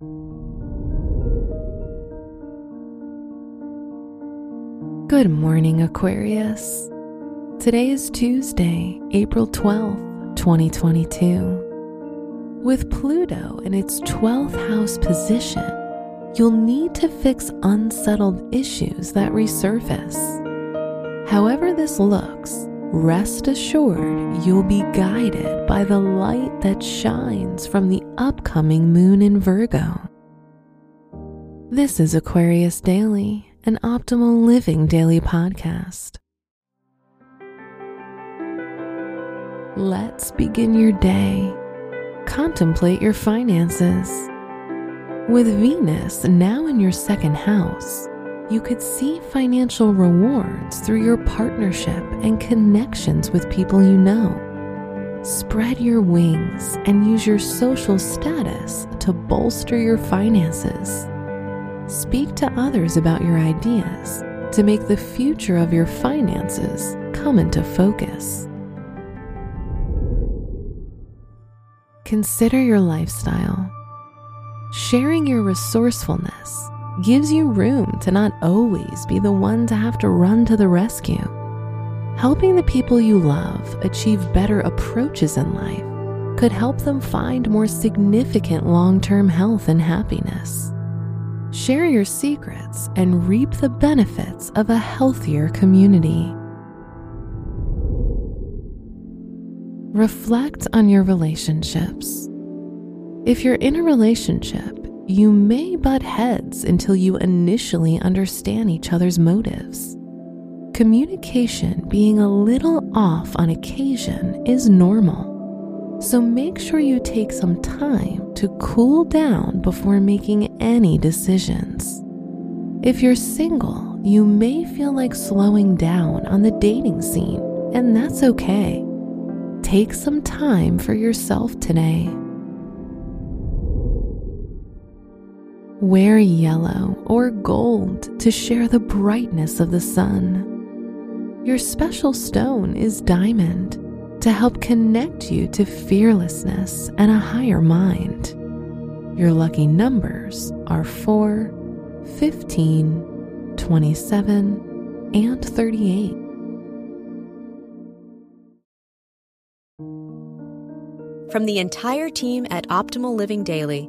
Good morning, Aquarius. Today is Tuesday, April 12th, 2022. With Pluto in its 12th house position, you'll need to fix unsettled issues that resurface. However, this looks, rest assured you'll be guided by the light that shines from the upcoming moon in Virgo. This is Aquarius Daily an optimal living daily podcast. Let's begin your day. Contemplate your finances. With Venus now in your second house, you could see financial rewards through your partnership and connections with people you know. Spread your wings and use your social status to bolster your finances Speak to others about your ideas to make the future of your finances come into focus. Consider your lifestyle. Sharing your resourcefulness gives you room to not always be the one to have to run to the rescue. Helping the people you love achieve better approaches in life could help them find more significant long term health and happiness. Share your secrets and reap the benefits of a healthier community. Reflect on your relationships. If you're in a relationship, you may butt heads until you initially understand each other's motives. Communication being a little off on occasion is normal so make sure you take some time to cool down before making any decisions. If you're single, you may feel like slowing down on the dating scene, and that's okay. Take some time for yourself today. Wear yellow or gold to share the brightness of the sun. Your special stone is diamond to help connect you to fearlessness and a higher mind. Your lucky numbers are 4, 15, 27, and 38. From the entire team at Optimal Living Daily,